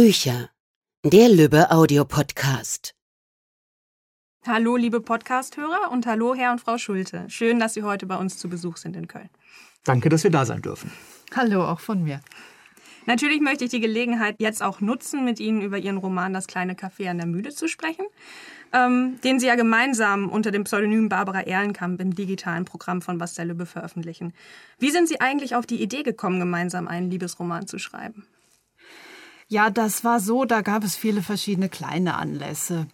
Bücher. Der Lübbe Audiopodcast. Hallo, liebe Podcasthörer und hallo, Herr und Frau Schulte. Schön, dass Sie heute bei uns zu Besuch sind in Köln. Danke, dass wir da sein dürfen. Hallo, auch von mir. Natürlich möchte ich die Gelegenheit jetzt auch nutzen, mit Ihnen über Ihren Roman Das kleine Café an der Mühle zu sprechen, ähm, den Sie ja gemeinsam unter dem Pseudonym Barbara Ehrenkamp im digitalen Programm von Bastel Lübbe veröffentlichen. Wie sind Sie eigentlich auf die Idee gekommen, gemeinsam einen Liebesroman zu schreiben? Ja, das war so, da gab es viele verschiedene kleine Anlässe.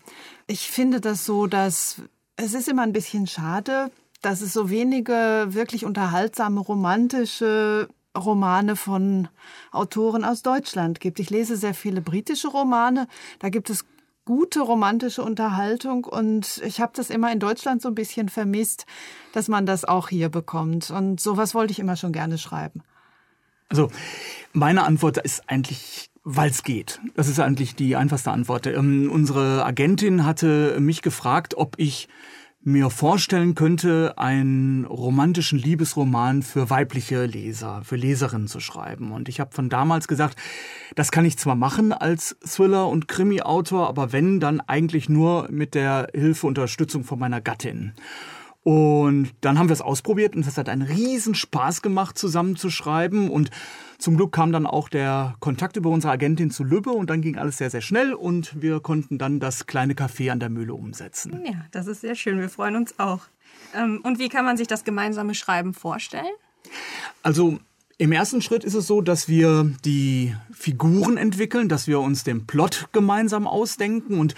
Ich finde das so, dass es ist immer ein bisschen schade, dass es so wenige wirklich unterhaltsame, romantische Romane von Autoren aus Deutschland gibt. Ich lese sehr viele britische Romane, da gibt es gute romantische Unterhaltung und ich habe das immer in Deutschland so ein bisschen vermisst, dass man das auch hier bekommt. Und sowas wollte ich immer schon gerne schreiben. Also meine Antwort ist eigentlich weil es geht. Das ist eigentlich die einfachste Antwort. Ähm, unsere Agentin hatte mich gefragt, ob ich mir vorstellen könnte, einen romantischen Liebesroman für weibliche Leser, für Leserinnen zu schreiben. Und ich habe von damals gesagt, das kann ich zwar machen als Thriller- und Krimi-Autor, aber wenn, dann eigentlich nur mit der Hilfe, Unterstützung von meiner Gattin. Und dann haben wir es ausprobiert und es hat einen riesen Spaß gemacht, zusammen zu schreiben. Und zum Glück kam dann auch der Kontakt über unsere Agentin zu Lübbe und dann ging alles sehr, sehr schnell und wir konnten dann das kleine Café an der Mühle umsetzen. Ja, das ist sehr schön. Wir freuen uns auch. Ähm, und wie kann man sich das gemeinsame Schreiben vorstellen? Also im ersten Schritt ist es so, dass wir die Figuren entwickeln, dass wir uns den Plot gemeinsam ausdenken und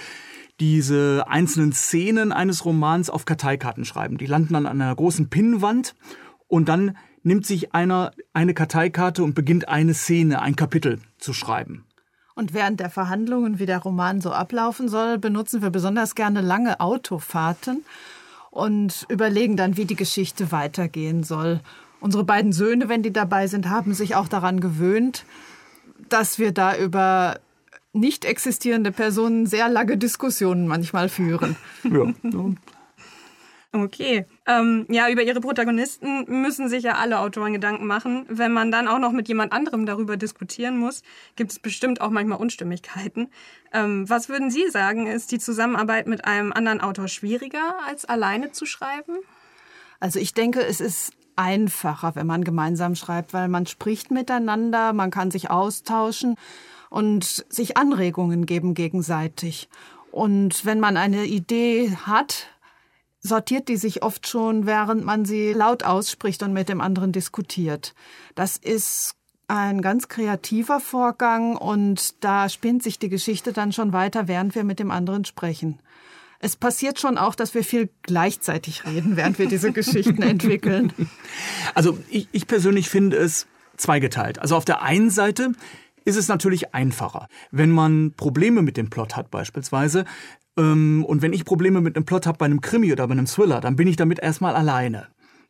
diese einzelnen Szenen eines Romans auf Karteikarten schreiben. Die landen dann an einer großen Pinnwand und dann nimmt sich einer eine Karteikarte und beginnt eine Szene, ein Kapitel zu schreiben. Und während der Verhandlungen, wie der Roman so ablaufen soll, benutzen wir besonders gerne lange Autofahrten und überlegen dann, wie die Geschichte weitergehen soll. Unsere beiden Söhne, wenn die dabei sind, haben sich auch daran gewöhnt, dass wir da über nicht existierende Personen sehr lange Diskussionen manchmal führen. Ja. Okay. Ähm, ja, über ihre Protagonisten müssen sich ja alle Autoren Gedanken machen. Wenn man dann auch noch mit jemand anderem darüber diskutieren muss, gibt es bestimmt auch manchmal Unstimmigkeiten. Ähm, was würden Sie sagen, ist die Zusammenarbeit mit einem anderen Autor schwieriger, als alleine zu schreiben? Also ich denke, es ist einfacher, wenn man gemeinsam schreibt, weil man spricht miteinander, man kann sich austauschen und sich Anregungen geben gegenseitig. Und wenn man eine Idee hat, sortiert die sich oft schon, während man sie laut ausspricht und mit dem anderen diskutiert. Das ist ein ganz kreativer Vorgang und da spinnt sich die Geschichte dann schon weiter, während wir mit dem anderen sprechen. Es passiert schon auch, dass wir viel gleichzeitig reden, während wir diese Geschichten entwickeln. Also ich, ich persönlich finde es zweigeteilt. Also auf der einen Seite ist es natürlich einfacher. Wenn man Probleme mit dem Plot hat beispielsweise, ähm, und wenn ich Probleme mit einem Plot habe bei einem Krimi oder bei einem Thriller, dann bin ich damit erstmal alleine.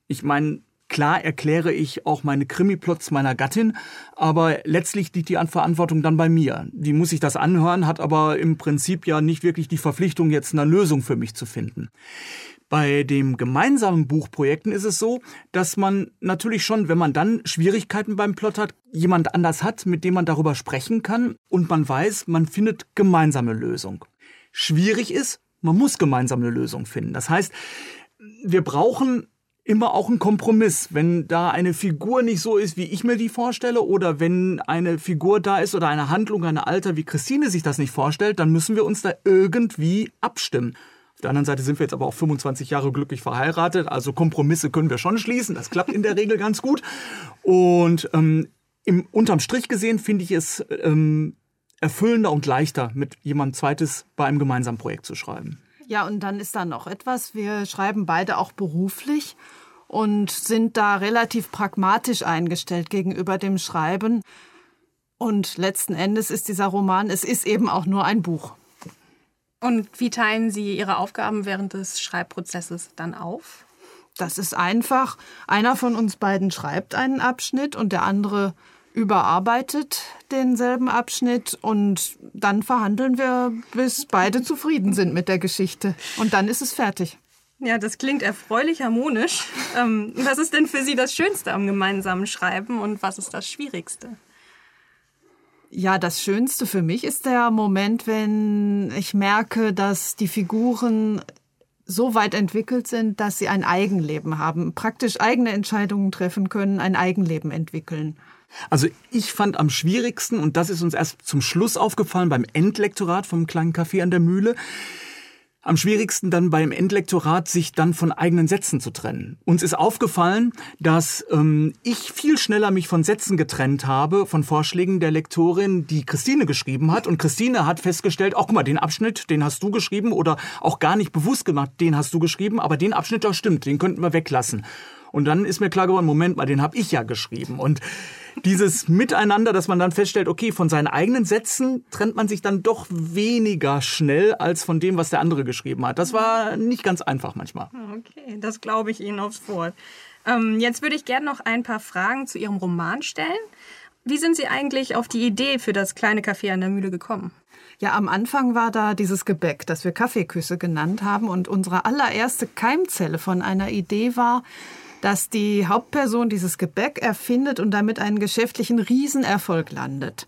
Ich meine, klar erkläre ich auch meine Krimi-Plots meiner Gattin, aber letztlich liegt die Verantwortung dann bei mir. Die muss sich das anhören, hat aber im Prinzip ja nicht wirklich die Verpflichtung, jetzt eine Lösung für mich zu finden. Bei dem gemeinsamen Buchprojekten ist es so, dass man natürlich schon, wenn man dann Schwierigkeiten beim Plot hat, jemand anders hat, mit dem man darüber sprechen kann und man weiß, man findet gemeinsame Lösung. Schwierig ist, man muss gemeinsam eine Lösung finden. Das heißt, wir brauchen immer auch einen Kompromiss. Wenn da eine Figur nicht so ist, wie ich mir die vorstelle, oder wenn eine Figur da ist oder eine Handlung, eine Alter, wie Christine sich das nicht vorstellt, dann müssen wir uns da irgendwie abstimmen. Auf der anderen Seite sind wir jetzt aber auch 25 Jahre glücklich verheiratet, also Kompromisse können wir schon schließen. Das klappt in der Regel ganz gut. Und ähm, im, unterm Strich gesehen finde ich es ähm, erfüllender und leichter, mit jemand Zweites bei einem gemeinsamen Projekt zu schreiben. Ja, und dann ist da noch etwas. Wir schreiben beide auch beruflich und sind da relativ pragmatisch eingestellt gegenüber dem Schreiben. Und letzten Endes ist dieser Roman, es ist eben auch nur ein Buch. Und wie teilen Sie Ihre Aufgaben während des Schreibprozesses dann auf? Das ist einfach. Einer von uns beiden schreibt einen Abschnitt und der andere überarbeitet denselben Abschnitt und dann verhandeln wir, bis beide zufrieden sind mit der Geschichte. Und dann ist es fertig. Ja, das klingt erfreulich harmonisch. Ähm, was ist denn für Sie das Schönste am gemeinsamen Schreiben und was ist das Schwierigste? Ja, das Schönste für mich ist der Moment, wenn ich merke, dass die Figuren so weit entwickelt sind, dass sie ein Eigenleben haben, praktisch eigene Entscheidungen treffen können, ein Eigenleben entwickeln. Also ich fand am schwierigsten, und das ist uns erst zum Schluss aufgefallen beim Endlektorat vom kleinen Café an der Mühle, am schwierigsten dann beim Endlektorat, sich dann von eigenen Sätzen zu trennen. Uns ist aufgefallen, dass ähm, ich viel schneller mich von Sätzen getrennt habe, von Vorschlägen der Lektorin, die Christine geschrieben hat. Und Christine hat festgestellt, auch guck mal, den Abschnitt, den hast du geschrieben oder auch gar nicht bewusst gemacht, den hast du geschrieben, aber den Abschnitt, doch stimmt, den könnten wir weglassen. Und dann ist mir klar geworden, Moment mal, den habe ich ja geschrieben. Und dieses Miteinander, dass man dann feststellt, okay, von seinen eigenen Sätzen trennt man sich dann doch weniger schnell als von dem, was der andere geschrieben hat. Das war nicht ganz einfach manchmal. Okay, das glaube ich Ihnen aufs Wort. Ähm, jetzt würde ich gerne noch ein paar Fragen zu Ihrem Roman stellen. Wie sind Sie eigentlich auf die Idee für das kleine Café an der Mühle gekommen? Ja, am Anfang war da dieses Gebäck, das wir Kaffeeküsse genannt haben. Und unsere allererste Keimzelle von einer Idee war, dass die Hauptperson dieses Gebäck erfindet und damit einen geschäftlichen Riesenerfolg landet.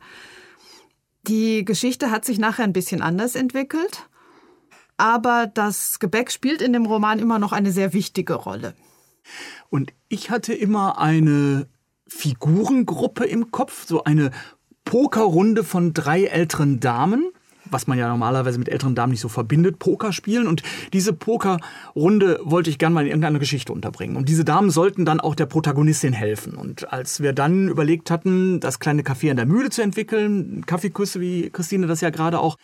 Die Geschichte hat sich nachher ein bisschen anders entwickelt, aber das Gebäck spielt in dem Roman immer noch eine sehr wichtige Rolle. Und ich hatte immer eine Figurengruppe im Kopf, so eine Pokerrunde von drei älteren Damen was man ja normalerweise mit älteren Damen nicht so verbindet, Poker spielen. Und diese Pokerrunde wollte ich gerne mal in irgendeiner Geschichte unterbringen. Und diese Damen sollten dann auch der Protagonistin helfen. Und als wir dann überlegt hatten, das kleine Café an der Mühle zu entwickeln, Kaffeeküsse, wie Christine das ja gerade auch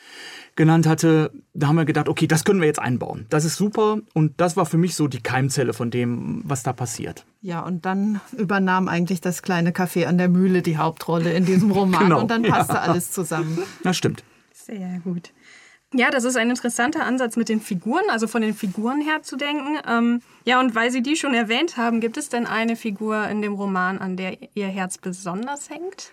genannt hatte, da haben wir gedacht, okay, das können wir jetzt einbauen. Das ist super. Und das war für mich so die Keimzelle von dem, was da passiert. Ja, und dann übernahm eigentlich das kleine Café an der Mühle die Hauptrolle in diesem Roman. genau, und dann passte ja. alles zusammen. Das stimmt. Sehr gut. Ja, das ist ein interessanter Ansatz mit den Figuren, also von den Figuren her zu denken. Ähm, ja, und weil Sie die schon erwähnt haben, gibt es denn eine Figur in dem Roman, an der Ihr Herz besonders hängt?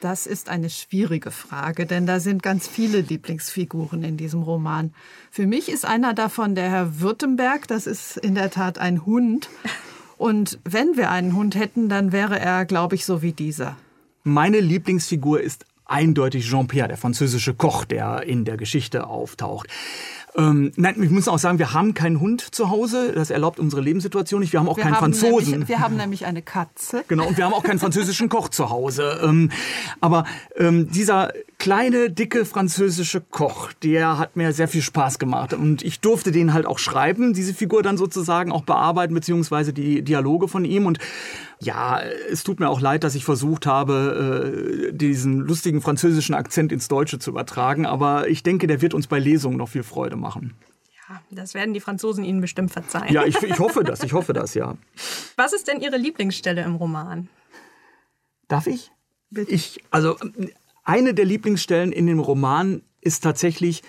Das ist eine schwierige Frage, denn da sind ganz viele Lieblingsfiguren in diesem Roman. Für mich ist einer davon der Herr Württemberg. Das ist in der Tat ein Hund. Und wenn wir einen Hund hätten, dann wäre er, glaube ich, so wie dieser. Meine Lieblingsfigur ist eindeutig Jean-Pierre, der französische Koch, der in der Geschichte auftaucht. Ähm, nein, ich muss auch sagen, wir haben keinen Hund zu Hause. Das erlaubt unsere Lebenssituation nicht. Wir haben auch wir keinen haben Franzosen. Nämlich, wir haben nämlich eine Katze. Genau, und wir haben auch keinen französischen Koch zu Hause. Ähm, aber ähm, dieser kleine, dicke französische Koch, der hat mir sehr viel Spaß gemacht. Und ich durfte den halt auch schreiben, diese Figur dann sozusagen auch bearbeiten, beziehungsweise die Dialoge von ihm. Und ja, es tut mir auch leid, dass ich versucht habe, äh, diesen lustigen französischen Akzent ins Deutsche zu übertragen. Aber ich denke, der wird uns bei Lesungen noch viel Freude machen. Ja, das werden die Franzosen Ihnen bestimmt verzeihen. Ja, ich, ich hoffe das, ich hoffe das, ja. Was ist denn Ihre Lieblingsstelle im Roman? Darf ich? Ich, also eine der Lieblingsstellen in dem Roman ist tatsächlich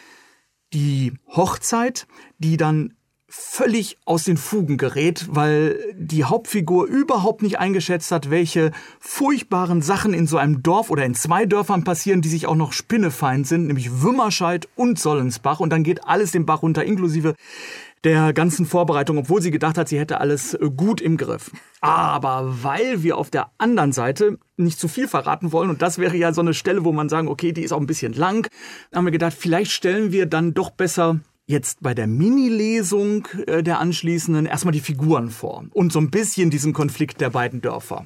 die Hochzeit, die dann völlig aus den Fugen gerät, weil die Hauptfigur überhaupt nicht eingeschätzt hat, welche furchtbaren Sachen in so einem Dorf oder in zwei Dörfern passieren, die sich auch noch spinnefeind sind, nämlich Wümmerscheid und Sollensbach. Und dann geht alles den Bach runter, inklusive der ganzen Vorbereitung, obwohl sie gedacht hat, sie hätte alles äh, gut im Griff. Aber weil wir auf der anderen Seite nicht zu viel verraten wollen, und das wäre ja so eine Stelle, wo man sagen, okay, die ist auch ein bisschen lang, haben wir gedacht, vielleicht stellen wir dann doch besser jetzt bei der Mini-Lesung äh, der anschließenden erstmal die Figuren vor und so ein bisschen diesen Konflikt der beiden Dörfer.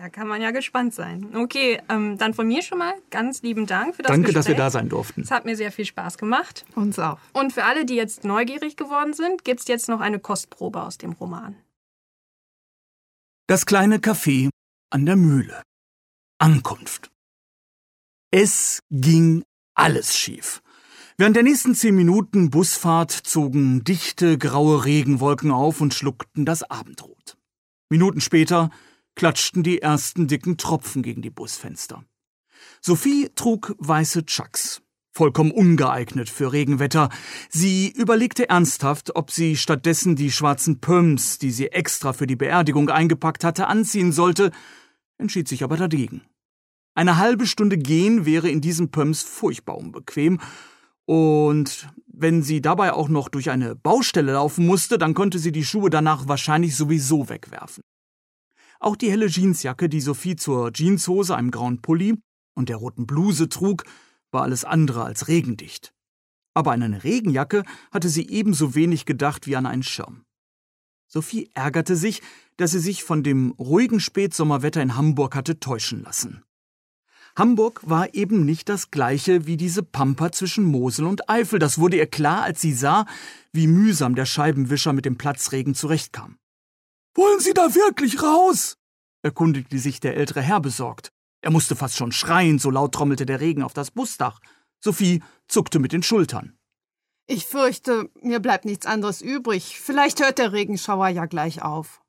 Da kann man ja gespannt sein. Okay, ähm, dann von mir schon mal ganz lieben Dank für das Danke, Gespräch. dass wir da sein durften. Es hat mir sehr viel Spaß gemacht. Uns auch. Und für alle, die jetzt neugierig geworden sind, gibt es jetzt noch eine Kostprobe aus dem Roman. Das kleine Café an der Mühle. Ankunft. Es ging alles schief. Während der nächsten zehn Minuten Busfahrt zogen dichte graue Regenwolken auf und schluckten das Abendrot. Minuten später klatschten die ersten dicken Tropfen gegen die Busfenster. Sophie trug weiße Chucks, vollkommen ungeeignet für Regenwetter. Sie überlegte ernsthaft, ob sie stattdessen die schwarzen Pumps, die sie extra für die Beerdigung eingepackt hatte, anziehen sollte, entschied sich aber dagegen. Eine halbe Stunde gehen wäre in diesen Pumps furchtbar unbequem, und wenn sie dabei auch noch durch eine Baustelle laufen musste, dann konnte sie die Schuhe danach wahrscheinlich sowieso wegwerfen. Auch die helle Jeansjacke, die Sophie zur Jeanshose, einem grauen Pulli und der roten Bluse trug, war alles andere als regendicht. Aber an eine Regenjacke hatte sie ebenso wenig gedacht wie an einen Schirm. Sophie ärgerte sich, dass sie sich von dem ruhigen Spätsommerwetter in Hamburg hatte täuschen lassen. Hamburg war eben nicht das gleiche wie diese Pampa zwischen Mosel und Eifel. Das wurde ihr klar, als sie sah, wie mühsam der Scheibenwischer mit dem Platzregen zurechtkam. Wollen Sie da wirklich raus? erkundigte sich der ältere Herr besorgt. Er musste fast schon schreien, so laut trommelte der Regen auf das Busdach. Sophie zuckte mit den Schultern. Ich fürchte, mir bleibt nichts anderes übrig. Vielleicht hört der Regenschauer ja gleich auf.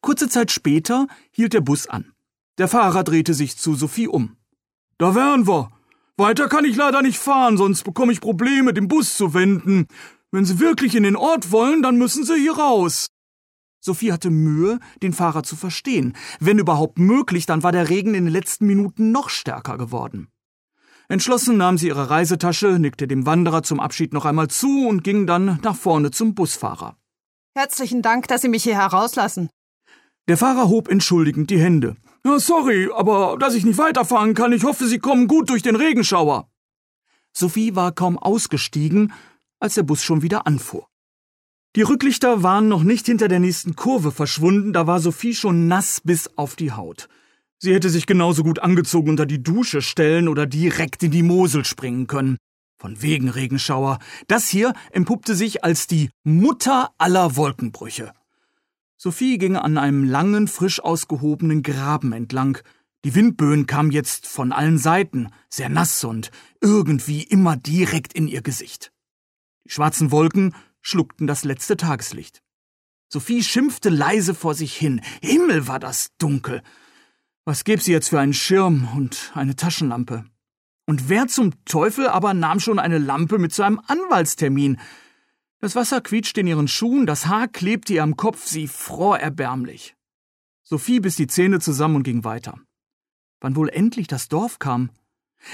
Kurze Zeit später hielt der Bus an. Der Fahrer drehte sich zu Sophie um. Da wären wir. Weiter kann ich leider nicht fahren, sonst bekomme ich Probleme, den Bus zu wenden. Wenn Sie wirklich in den Ort wollen, dann müssen Sie hier raus. Sophie hatte Mühe, den Fahrer zu verstehen. Wenn überhaupt möglich, dann war der Regen in den letzten Minuten noch stärker geworden. Entschlossen nahm sie ihre Reisetasche, nickte dem Wanderer zum Abschied noch einmal zu und ging dann nach vorne zum Busfahrer. Herzlichen Dank, dass Sie mich hier herauslassen. Der Fahrer hob entschuldigend die Hände. Ja, sorry, aber dass ich nicht weiterfahren kann, ich hoffe, Sie kommen gut durch den Regenschauer. Sophie war kaum ausgestiegen, als der Bus schon wieder anfuhr. Die Rücklichter waren noch nicht hinter der nächsten Kurve verschwunden, da war Sophie schon nass bis auf die Haut. Sie hätte sich genauso gut angezogen unter die Dusche stellen oder direkt in die Mosel springen können. Von wegen Regenschauer. Das hier empuppte sich als die Mutter aller Wolkenbrüche. Sophie ging an einem langen, frisch ausgehobenen Graben entlang. Die Windböen kamen jetzt von allen Seiten, sehr nass und irgendwie immer direkt in ihr Gesicht. Die schwarzen Wolken schluckten das letzte Tageslicht. Sophie schimpfte leise vor sich hin. Himmel war das dunkel. Was gäb sie jetzt für einen Schirm und eine Taschenlampe? Und wer zum Teufel aber nahm schon eine Lampe mit zu einem Anwaltstermin? Das Wasser quietschte in ihren Schuhen, das Haar klebte ihr am Kopf, sie fror erbärmlich. Sophie biss die Zähne zusammen und ging weiter. Wann wohl endlich das Dorf kam?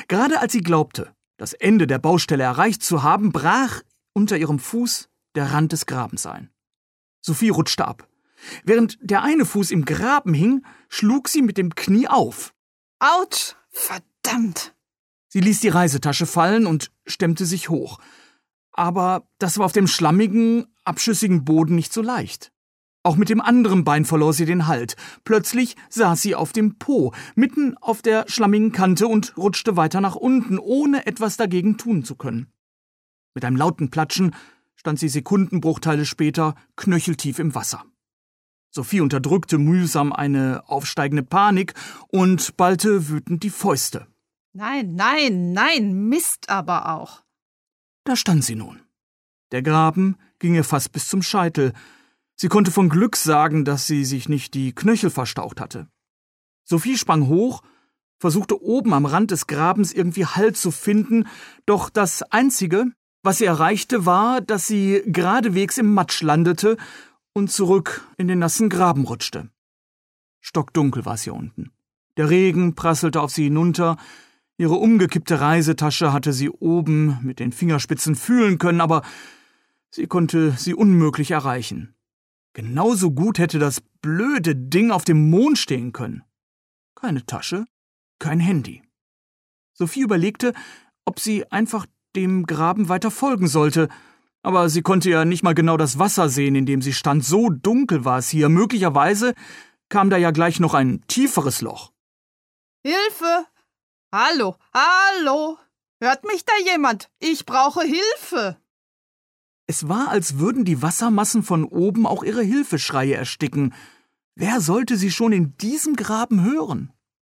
Gerade als sie glaubte, das Ende der Baustelle erreicht zu haben, brach unter ihrem Fuß der Rand des Grabens ein. Sophie rutschte ab. Während der eine Fuß im Graben hing, schlug sie mit dem Knie auf. Autsch! Verdammt! Sie ließ die Reisetasche fallen und stemmte sich hoch. Aber das war auf dem schlammigen, abschüssigen Boden nicht so leicht. Auch mit dem anderen Bein verlor sie den Halt. Plötzlich saß sie auf dem Po, mitten auf der schlammigen Kante und rutschte weiter nach unten, ohne etwas dagegen tun zu können. Mit einem lauten Platschen stand sie Sekundenbruchteile später knöcheltief im Wasser. Sophie unterdrückte mühsam eine aufsteigende Panik und ballte wütend die Fäuste. Nein, nein, nein, Mist aber auch. Da stand sie nun. Der Graben ging ihr fast bis zum Scheitel. Sie konnte von Glück sagen, dass sie sich nicht die Knöchel verstaucht hatte. Sophie sprang hoch, versuchte oben am Rand des Grabens irgendwie Halt zu finden, doch das Einzige, was sie erreichte, war, dass sie geradewegs im Matsch landete und zurück in den nassen Graben rutschte. Stockdunkel war es hier unten. Der Regen prasselte auf sie hinunter, ihre umgekippte Reisetasche hatte sie oben mit den Fingerspitzen fühlen können, aber sie konnte sie unmöglich erreichen. Genauso gut hätte das blöde Ding auf dem Mond stehen können. Keine Tasche, kein Handy. Sophie überlegte, ob sie einfach dem Graben weiter folgen sollte. Aber sie konnte ja nicht mal genau das Wasser sehen, in dem sie stand. So dunkel war es hier. Möglicherweise kam da ja gleich noch ein tieferes Loch. Hilfe! Hallo, hallo! Hört mich da jemand? Ich brauche Hilfe! Es war, als würden die Wassermassen von oben auch ihre Hilfeschreie ersticken. Wer sollte sie schon in diesem Graben hören?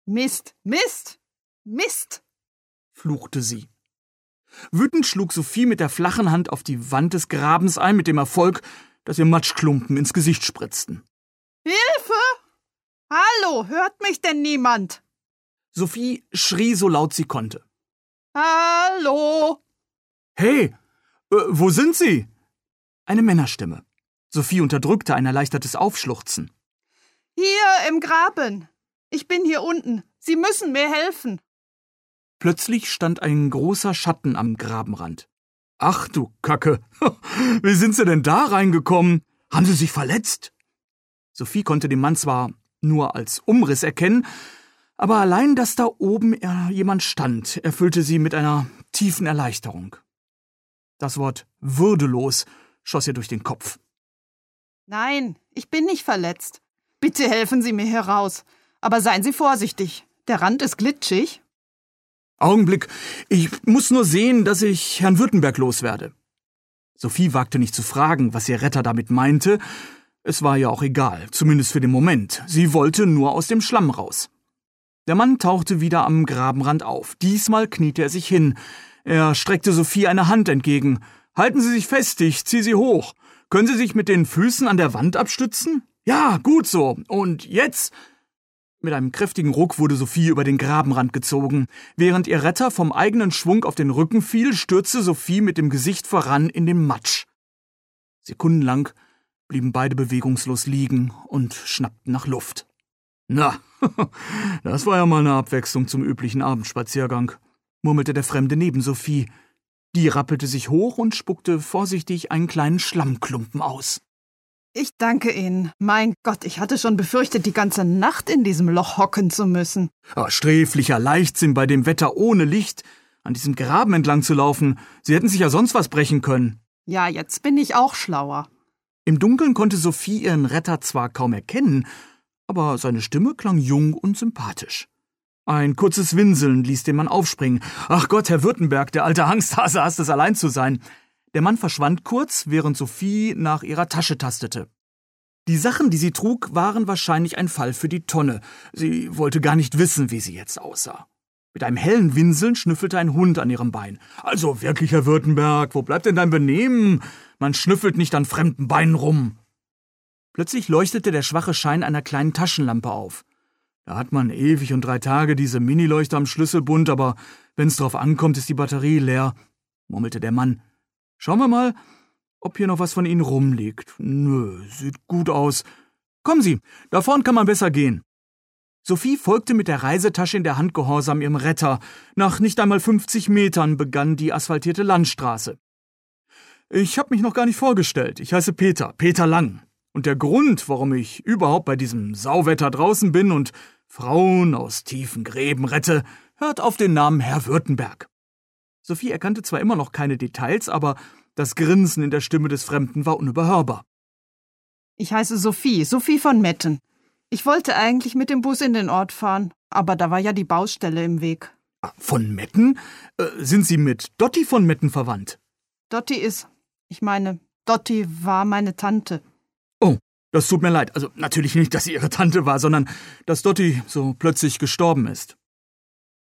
Mist, Mist, Mist! fluchte sie. Wütend schlug Sophie mit der flachen Hand auf die Wand des Grabens ein, mit dem Erfolg, dass ihr Matschklumpen ins Gesicht spritzten. Hilfe! Hallo, hört mich denn niemand? Sophie schrie so laut sie konnte. Hallo! Hey, äh, wo sind Sie? Eine Männerstimme. Sophie unterdrückte ein erleichtertes Aufschluchzen. Hier im Graben. Ich bin hier unten. Sie müssen mir helfen. Plötzlich stand ein großer Schatten am Grabenrand. Ach du Kacke. Wie sind Sie denn da reingekommen? Haben Sie sich verletzt? Sophie konnte den Mann zwar nur als Umriss erkennen, Aber allein, dass da oben jemand stand, erfüllte sie mit einer tiefen Erleichterung. Das Wort würdelos schoss ihr durch den Kopf. Nein, ich bin nicht verletzt. Bitte helfen Sie mir heraus. Aber seien Sie vorsichtig. Der Rand ist glitschig. Augenblick. Ich muss nur sehen, dass ich Herrn Württemberg loswerde. Sophie wagte nicht zu fragen, was ihr Retter damit meinte. Es war ja auch egal, zumindest für den Moment. Sie wollte nur aus dem Schlamm raus. Der Mann tauchte wieder am Grabenrand auf. Diesmal kniete er sich hin. Er streckte Sophie eine Hand entgegen. Halten Sie sich fest, ich zieh Sie hoch. Können Sie sich mit den Füßen an der Wand abstützen? Ja, gut so. Und jetzt? Mit einem kräftigen Ruck wurde Sophie über den Grabenrand gezogen. Während ihr Retter vom eigenen Schwung auf den Rücken fiel, stürzte Sophie mit dem Gesicht voran in den Matsch. Sekundenlang blieben beide bewegungslos liegen und schnappten nach Luft. Na, das war ja mal eine Abwechslung zum üblichen Abendspaziergang, murmelte der Fremde neben Sophie. Die rappelte sich hoch und spuckte vorsichtig einen kleinen Schlammklumpen aus. Ich danke Ihnen. Mein Gott, ich hatte schon befürchtet, die ganze Nacht in diesem Loch hocken zu müssen. Oh, sträflicher Leichtsinn bei dem Wetter ohne Licht, an diesem Graben entlang zu laufen. Sie hätten sich ja sonst was brechen können. Ja, jetzt bin ich auch schlauer. Im Dunkeln konnte Sophie ihren Retter zwar kaum erkennen, aber seine Stimme klang jung und sympathisch. Ein kurzes Winseln ließ den Mann aufspringen. Ach Gott, Herr Württemberg, der alte Angsthase hasst es allein zu sein. Der Mann verschwand kurz, während Sophie nach ihrer Tasche tastete. Die Sachen, die sie trug, waren wahrscheinlich ein Fall für die Tonne. Sie wollte gar nicht wissen, wie sie jetzt aussah. Mit einem hellen Winseln schnüffelte ein Hund an ihrem Bein. Also wirklich, Herr Württemberg, wo bleibt denn dein Benehmen? Man schnüffelt nicht an fremden Beinen rum. Plötzlich leuchtete der schwache Schein einer kleinen Taschenlampe auf. Da hat man ewig und drei Tage diese Minileuchte am Schlüsselbund, aber wenn's drauf ankommt, ist die Batterie leer, murmelte der Mann. Schauen wir mal, ob hier noch was von Ihnen rumliegt. Nö, sieht gut aus. Kommen Sie, da vorn kann man besser gehen. Sophie folgte mit der Reisetasche in der Hand gehorsam ihrem Retter. Nach nicht einmal 50 Metern begann die asphaltierte Landstraße. Ich habe mich noch gar nicht vorgestellt. Ich heiße Peter, Peter Lang. Und der Grund, warum ich überhaupt bei diesem Sauwetter draußen bin und Frauen aus tiefen Gräben rette, hört auf den Namen Herr Württemberg. Sophie erkannte zwar immer noch keine Details, aber das Grinsen in der Stimme des Fremden war unüberhörbar. Ich heiße Sophie, Sophie von Metten. Ich wollte eigentlich mit dem Bus in den Ort fahren, aber da war ja die Baustelle im Weg. Ah, von Metten? Äh, sind Sie mit Dotti von Metten verwandt? Dotti ist, ich meine, Dotti war meine Tante. Oh, das tut mir leid. Also natürlich nicht, dass sie Ihre Tante war, sondern dass Dotti so plötzlich gestorben ist.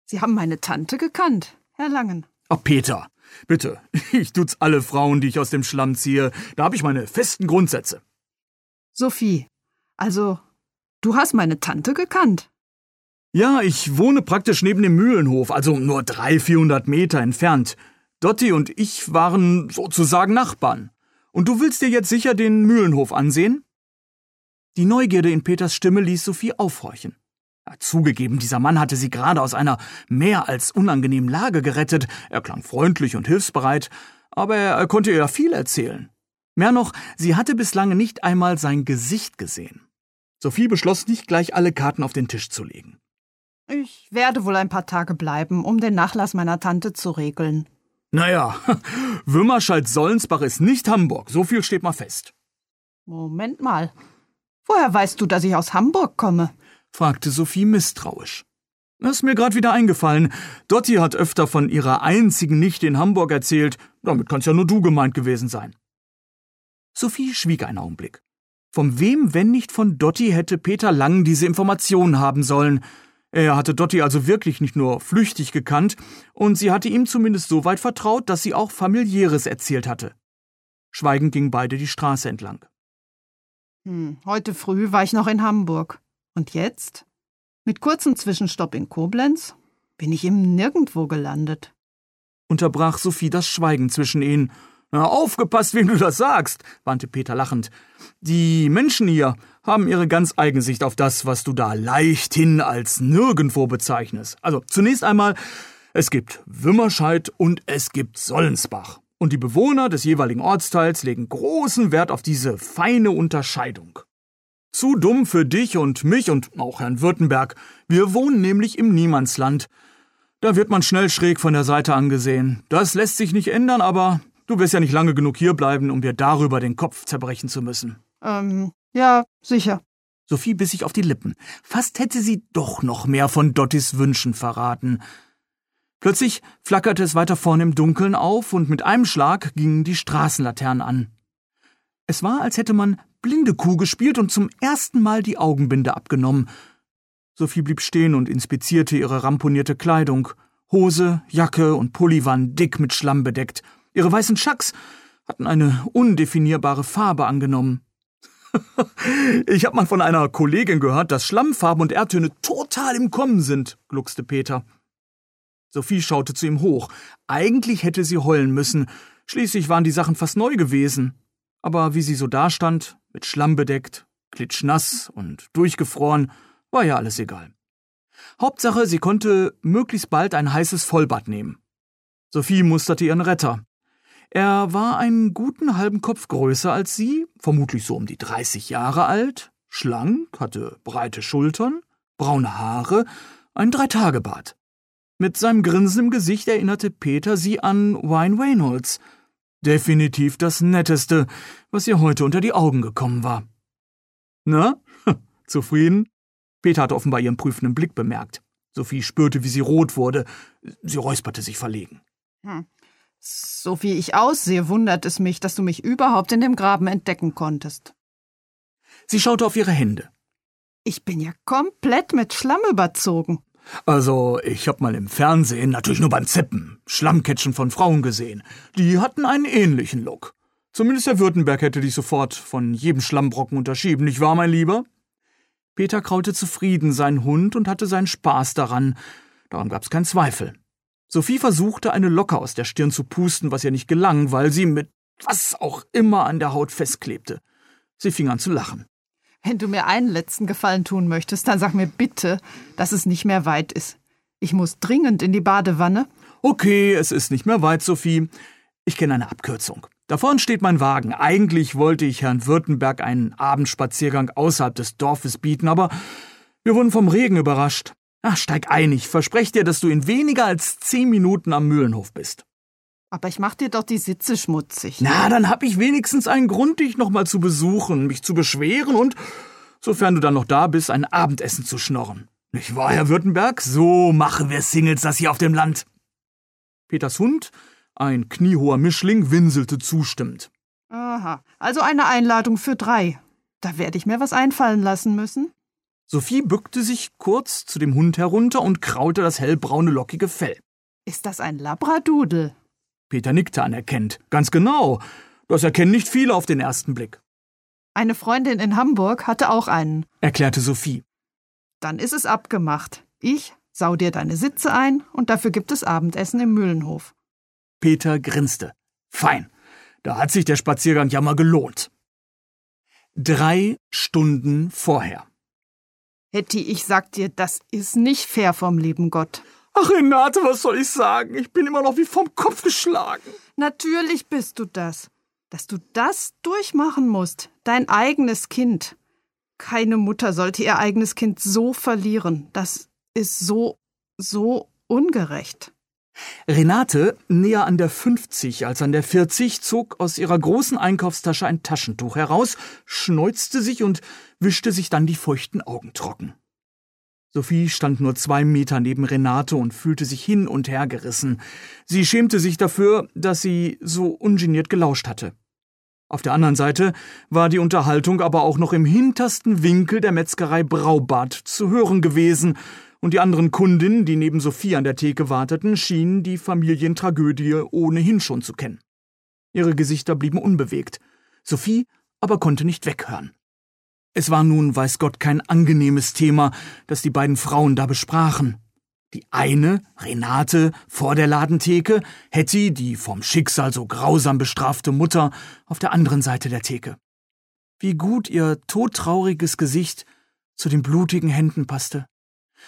Sie haben meine Tante gekannt, Herr Langen. Ach, Peter, bitte, ich tut's alle Frauen, die ich aus dem Schlamm ziehe. Da habe ich meine festen Grundsätze. Sophie, also, du hast meine Tante gekannt? Ja, ich wohne praktisch neben dem Mühlenhof, also nur drei, vierhundert Meter entfernt. Dotti und ich waren sozusagen Nachbarn. Und du willst dir jetzt sicher den Mühlenhof ansehen? Die Neugierde in Peters Stimme ließ Sophie aufhorchen. Zugegeben, dieser Mann hatte sie gerade aus einer mehr als unangenehmen Lage gerettet. Er klang freundlich und hilfsbereit, aber er konnte ihr ja viel erzählen. Mehr noch, sie hatte bislang nicht einmal sein Gesicht gesehen. Sophie beschloss nicht gleich alle Karten auf den Tisch zu legen. Ich werde wohl ein paar Tage bleiben, um den Nachlass meiner Tante zu regeln. Naja, Wümmerscheid-Sollensbach ist nicht Hamburg, so viel steht mal fest. Moment mal. Woher weißt du, dass ich aus Hamburg komme? Fragte Sophie misstrauisch. Das ist mir gerade wieder eingefallen. Dotti hat öfter von ihrer einzigen Nichte in Hamburg erzählt. Damit kann's ja nur du gemeint gewesen sein. Sophie schwieg einen Augenblick. Von wem, wenn nicht von Dotti, hätte Peter Lang diese Informationen haben sollen? Er hatte Dotti also wirklich nicht nur flüchtig gekannt, und sie hatte ihm zumindest so weit vertraut, dass sie auch familiäres erzählt hatte. Schweigend gingen beide die Straße entlang. Hm, heute früh war ich noch in Hamburg. Und jetzt? Mit kurzem Zwischenstopp in Koblenz bin ich im Nirgendwo gelandet. Unterbrach Sophie das Schweigen zwischen ihnen. Na, aufgepasst, wem du das sagst, warnte Peter lachend. Die Menschen hier haben ihre ganz eigene Sicht auf das, was du da leichthin als nirgendwo bezeichnest. Also zunächst einmal, es gibt Wümmerscheid und es gibt Sollensbach. Und die Bewohner des jeweiligen Ortsteils legen großen Wert auf diese feine Unterscheidung. Zu dumm für dich und mich und auch Herrn Württemberg. Wir wohnen nämlich im Niemandsland. Da wird man schnell schräg von der Seite angesehen. Das lässt sich nicht ändern, aber du wirst ja nicht lange genug hierbleiben, um dir darüber den Kopf zerbrechen zu müssen. Ähm, ja, sicher. Sophie biss sich auf die Lippen. Fast hätte sie doch noch mehr von Dottis Wünschen verraten. Plötzlich flackerte es weiter vorne im Dunkeln auf und mit einem Schlag gingen die Straßenlaternen an. Es war, als hätte man blinde Kuh gespielt und zum ersten Mal die Augenbinde abgenommen. Sophie blieb stehen und inspizierte ihre ramponierte Kleidung. Hose, Jacke und Pulli waren dick mit Schlamm bedeckt. Ihre weißen Schacks hatten eine undefinierbare Farbe angenommen. ich hab mal von einer Kollegin gehört, dass Schlammfarben und Erdtöne total im Kommen sind, gluckste Peter. Sophie schaute zu ihm hoch. Eigentlich hätte sie heulen müssen. Schließlich waren die Sachen fast neu gewesen. Aber wie sie so dastand, mit Schlamm bedeckt, klitschnass und durchgefroren, war ja alles egal. Hauptsache, sie konnte möglichst bald ein heißes Vollbad nehmen. Sophie musterte ihren Retter. Er war einen guten halben Kopf größer als sie, vermutlich so um die 30 Jahre alt, schlank, hatte breite Schultern, braune Haare, ein Dreitagebart. Mit seinem Grinsen im Gesicht erinnerte Peter sie an Wayne Reynolds. Definitiv das Netteste, was ihr heute unter die Augen gekommen war. Na, zufrieden? Peter hatte offenbar ihren prüfenden Blick bemerkt. Sophie spürte, wie sie rot wurde. Sie räusperte sich verlegen. Hm. So wie ich aussehe, wundert es mich, dass du mich überhaupt in dem Graben entdecken konntest. Sie schaute auf ihre Hände. Ich bin ja komplett mit Schlamm überzogen. Also, ich hab mal im Fernsehen, natürlich nur beim Zeppen, Schlammcatchen von Frauen gesehen. Die hatten einen ähnlichen Look. Zumindest der Württemberg hätte dich sofort von jedem Schlammbrocken unterschieben, nicht wahr, mein Lieber? Peter kraute zufrieden seinen Hund und hatte seinen Spaß daran. Daran gab's keinen Zweifel. Sophie versuchte, eine Locke aus der Stirn zu pusten, was ihr nicht gelang, weil sie mit was auch immer an der Haut festklebte. Sie fing an zu lachen. Wenn du mir einen letzten Gefallen tun möchtest, dann sag mir bitte, dass es nicht mehr weit ist. Ich muss dringend in die Badewanne. Okay, es ist nicht mehr weit, Sophie. Ich kenne eine Abkürzung. Da vorne steht mein Wagen. Eigentlich wollte ich Herrn Württemberg einen Abendspaziergang außerhalb des Dorfes bieten, aber wir wurden vom Regen überrascht. Ach, steig ein, ich verspreche dir, dass du in weniger als zehn Minuten am Mühlenhof bist. Aber ich mach dir doch die Sitze schmutzig. Na, dann hab ich wenigstens einen Grund, dich noch mal zu besuchen, mich zu beschweren und, sofern du dann noch da bist, ein Abendessen zu schnorren. Nicht wahr, Herr Württemberg? So machen wir Singles das hier auf dem Land. Peters Hund, ein kniehoher Mischling, winselte zustimmend. Aha, also eine Einladung für drei. Da werde ich mir was einfallen lassen müssen. Sophie bückte sich kurz zu dem Hund herunter und kraulte das hellbraune lockige Fell. Ist das ein Labradudel? Peter nickte anerkennt. Ganz genau. Das erkennen nicht viele auf den ersten Blick. Eine Freundin in Hamburg hatte auch einen, erklärte Sophie. Dann ist es abgemacht. Ich sau dir deine Sitze ein und dafür gibt es Abendessen im Mühlenhof. Peter grinste. Fein. Da hat sich der Spaziergang ja mal gelohnt. Drei Stunden vorher. Hetty, ich sag dir, das ist nicht fair vom lieben Gott. Ach, Renate, was soll ich sagen? Ich bin immer noch wie vom Kopf geschlagen. Natürlich bist du das. Dass du das durchmachen musst. Dein eigenes Kind. Keine Mutter sollte ihr eigenes Kind so verlieren. Das ist so, so ungerecht. Renate, näher an der 50 als an der 40, zog aus ihrer großen Einkaufstasche ein Taschentuch heraus, schneuzte sich und wischte sich dann die feuchten Augen trocken. Sophie stand nur zwei Meter neben Renate und fühlte sich hin und her gerissen. Sie schämte sich dafür, dass sie so ungeniert gelauscht hatte. Auf der anderen Seite war die Unterhaltung aber auch noch im hintersten Winkel der Metzgerei Braubad zu hören gewesen, und die anderen Kundinnen, die neben Sophie an der Theke warteten, schienen die Familientragödie ohnehin schon zu kennen. Ihre Gesichter blieben unbewegt. Sophie aber konnte nicht weghören. Es war nun, weiß Gott, kein angenehmes Thema, das die beiden Frauen da besprachen. Die eine, Renate, vor der Ladentheke, Hetty, die vom Schicksal so grausam bestrafte Mutter, auf der anderen Seite der Theke. Wie gut ihr todtrauriges Gesicht zu den blutigen Händen passte.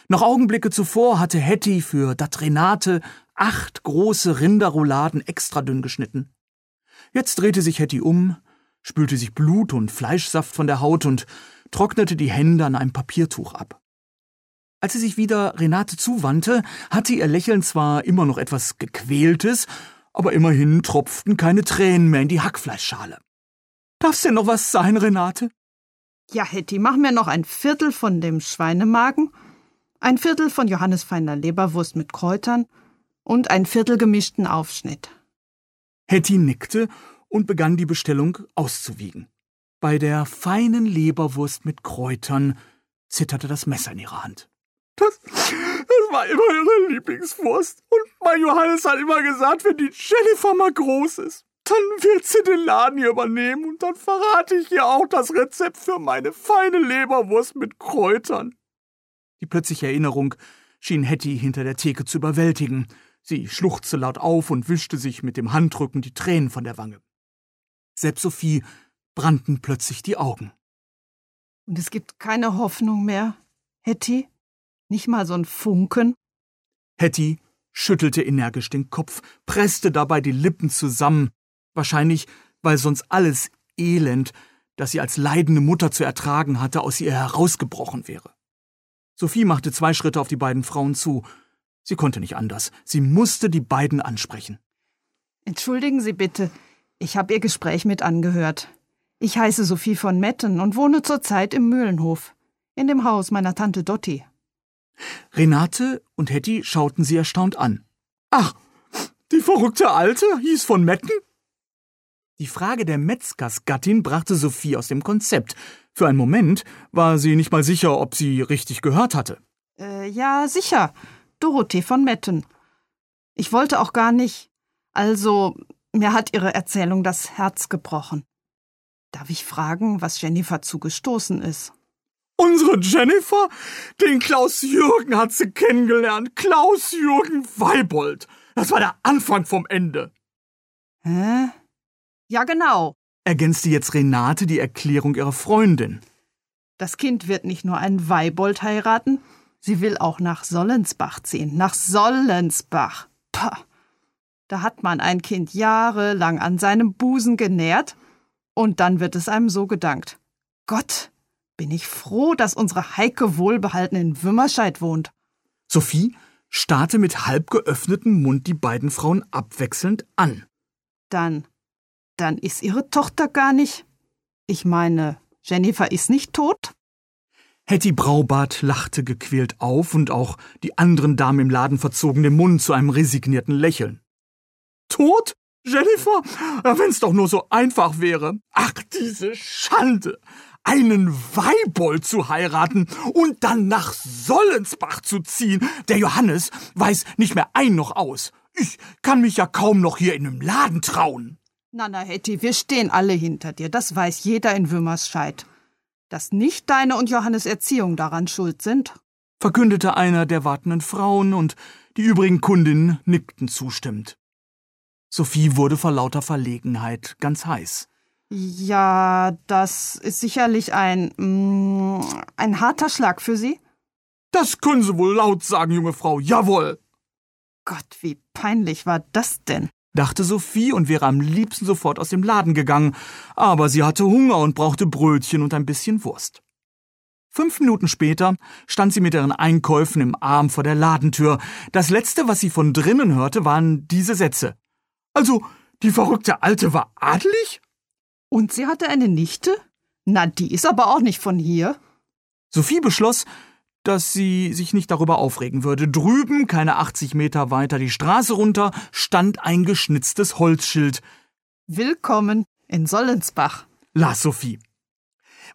Noch Augenblicke zuvor hatte Hetty für dat Renate acht große Rinderrouladen extra dünn geschnitten. Jetzt drehte sich Hetty um, spülte sich Blut und Fleischsaft von der Haut und trocknete die Hände an einem Papiertuch ab. Als sie sich wieder Renate zuwandte, hatte ihr Lächeln zwar immer noch etwas Gequältes, aber immerhin tropften keine Tränen mehr in die Hackfleischschale. Darf's denn noch was sein, Renate? Ja, Hetty, mach mir noch ein Viertel von dem Schweinemagen, ein Viertel von Johannes feiner Leberwurst mit Kräutern und ein Viertel gemischten Aufschnitt. Hetty nickte und begann die Bestellung auszuwiegen. Bei der feinen Leberwurst mit Kräutern zitterte das Messer in ihrer Hand. Das, das war immer ihre Lieblingswurst. Und mein Johannes hat immer gesagt, wenn die Jennifer mal groß ist, dann wird sie den Laden hier übernehmen und dann verrate ich ihr auch das Rezept für meine feine Leberwurst mit Kräutern. Die plötzliche Erinnerung schien Hetty hinter der Theke zu überwältigen. Sie schluchzte laut auf und wischte sich mit dem Handrücken die Tränen von der Wange. Selbst Sophie brannten plötzlich die Augen. Und es gibt keine Hoffnung mehr, Hetty? Nicht mal so ein Funken? Hetty schüttelte energisch den Kopf, presste dabei die Lippen zusammen, wahrscheinlich weil sonst alles Elend, das sie als leidende Mutter zu ertragen hatte, aus ihr herausgebrochen wäre. Sophie machte zwei Schritte auf die beiden Frauen zu. Sie konnte nicht anders. Sie musste die beiden ansprechen. Entschuldigen Sie bitte, ich habe Ihr Gespräch mit angehört. Ich heiße Sophie von Metten und wohne zurzeit im Mühlenhof, in dem Haus meiner Tante Dotti. Renate und Hetty schauten sie erstaunt an. Ach, die verrückte Alte hieß von Metten? Die Frage der Metzgersgattin brachte Sophie aus dem Konzept. Für einen Moment war sie nicht mal sicher, ob sie richtig gehört hatte. Äh, ja, sicher. Dorothee von Metten. Ich wollte auch gar nicht. Also, mir hat Ihre Erzählung das Herz gebrochen. Darf ich fragen, was Jennifer zugestoßen ist? Unsere Jennifer? Den Klaus Jürgen hat sie kennengelernt. Klaus Jürgen Weibold. Das war der Anfang vom Ende. Hä? Ja, genau, ergänzte jetzt Renate die Erklärung ihrer Freundin. Das Kind wird nicht nur einen Weibold heiraten, sie will auch nach Sollensbach ziehen. Nach Sollensbach. Pah. Da hat man ein Kind jahrelang an seinem Busen genährt und dann wird es einem so gedankt. Gott, bin ich froh, dass unsere Heike wohlbehalten in Wümmerscheid wohnt. Sophie starrte mit halb geöffnetem Mund die beiden Frauen abwechselnd an. Dann dann ist Ihre Tochter gar nicht. Ich meine, Jennifer ist nicht tot? Hetty Braubart lachte gequält auf und auch die anderen Damen im Laden verzogen den Mund zu einem resignierten Lächeln. Tot? Jennifer? Wenn's doch nur so einfach wäre. Ach, diese Schande! Einen Weibold zu heiraten und dann nach Sollensbach zu ziehen. Der Johannes weiß nicht mehr ein noch aus. Ich kann mich ja kaum noch hier in einem Laden trauen. Na, na, Hetty, wir stehen alle hinter dir. Das weiß jeder in Wümmerscheid. Dass nicht deine und Johannes Erziehung daran schuld sind, verkündete einer der wartenden Frauen und die übrigen Kundinnen nickten zustimmend. Sophie wurde vor lauter Verlegenheit ganz heiß. Ja, das ist sicherlich ein, mm, ein harter Schlag für Sie. Das können Sie wohl laut sagen, junge Frau. Jawohl. Gott, wie peinlich war das denn? dachte Sophie und wäre am liebsten sofort aus dem Laden gegangen, aber sie hatte Hunger und brauchte Brötchen und ein bisschen Wurst. Fünf Minuten später stand sie mit ihren Einkäufen im Arm vor der Ladentür. Das letzte, was sie von drinnen hörte, waren diese Sätze. Also, die verrückte Alte war adelig? Und sie hatte eine Nichte? Na, die ist aber auch nicht von hier. Sophie beschloss, dass sie sich nicht darüber aufregen würde. Drüben, keine 80 Meter weiter die Straße runter, stand ein geschnitztes Holzschild. Willkommen in Sollensbach, las Sophie.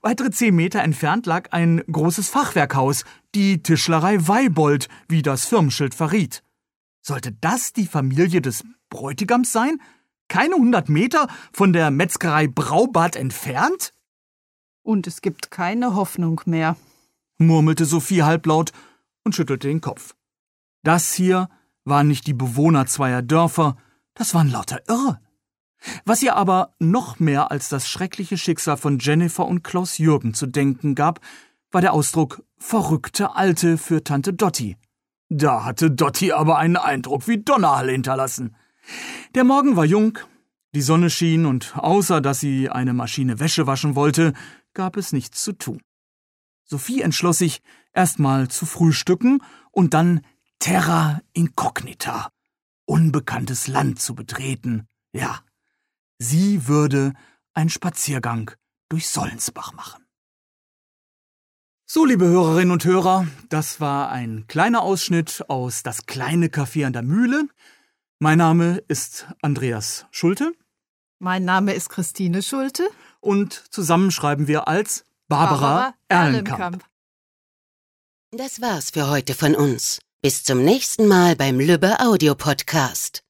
Weitere zehn Meter entfernt lag ein großes Fachwerkhaus, die Tischlerei Weibold, wie das Firmenschild verriet. Sollte das die Familie des Bräutigams sein? Keine hundert Meter von der Metzgerei Braubad entfernt? Und es gibt keine Hoffnung mehr, murmelte Sophie halblaut und schüttelte den Kopf. Das hier waren nicht die Bewohner zweier Dörfer, das waren lauter Irre. Was ihr aber noch mehr als das schreckliche Schicksal von Jennifer und Klaus Jürgen zu denken gab, war der Ausdruck verrückte Alte für Tante Dotti. Da hatte Dotti aber einen Eindruck wie Donnerhall hinterlassen. Der Morgen war jung, die Sonne schien und außer dass sie eine Maschine Wäsche waschen wollte, gab es nichts zu tun. Sophie entschloss sich, erstmal zu frühstücken und dann Terra Incognita, unbekanntes Land zu betreten. Ja, sie würde einen Spaziergang durch Sollensbach machen. So, liebe Hörerinnen und Hörer, das war ein kleiner Ausschnitt aus Das kleine Café an der Mühle. Mein Name ist Andreas Schulte. Mein Name ist Christine Schulte. Und zusammen schreiben wir als Barbara, Barbara Erlenkamp. Das war's für heute von uns. Bis zum nächsten Mal beim Lübbe Audio Podcast.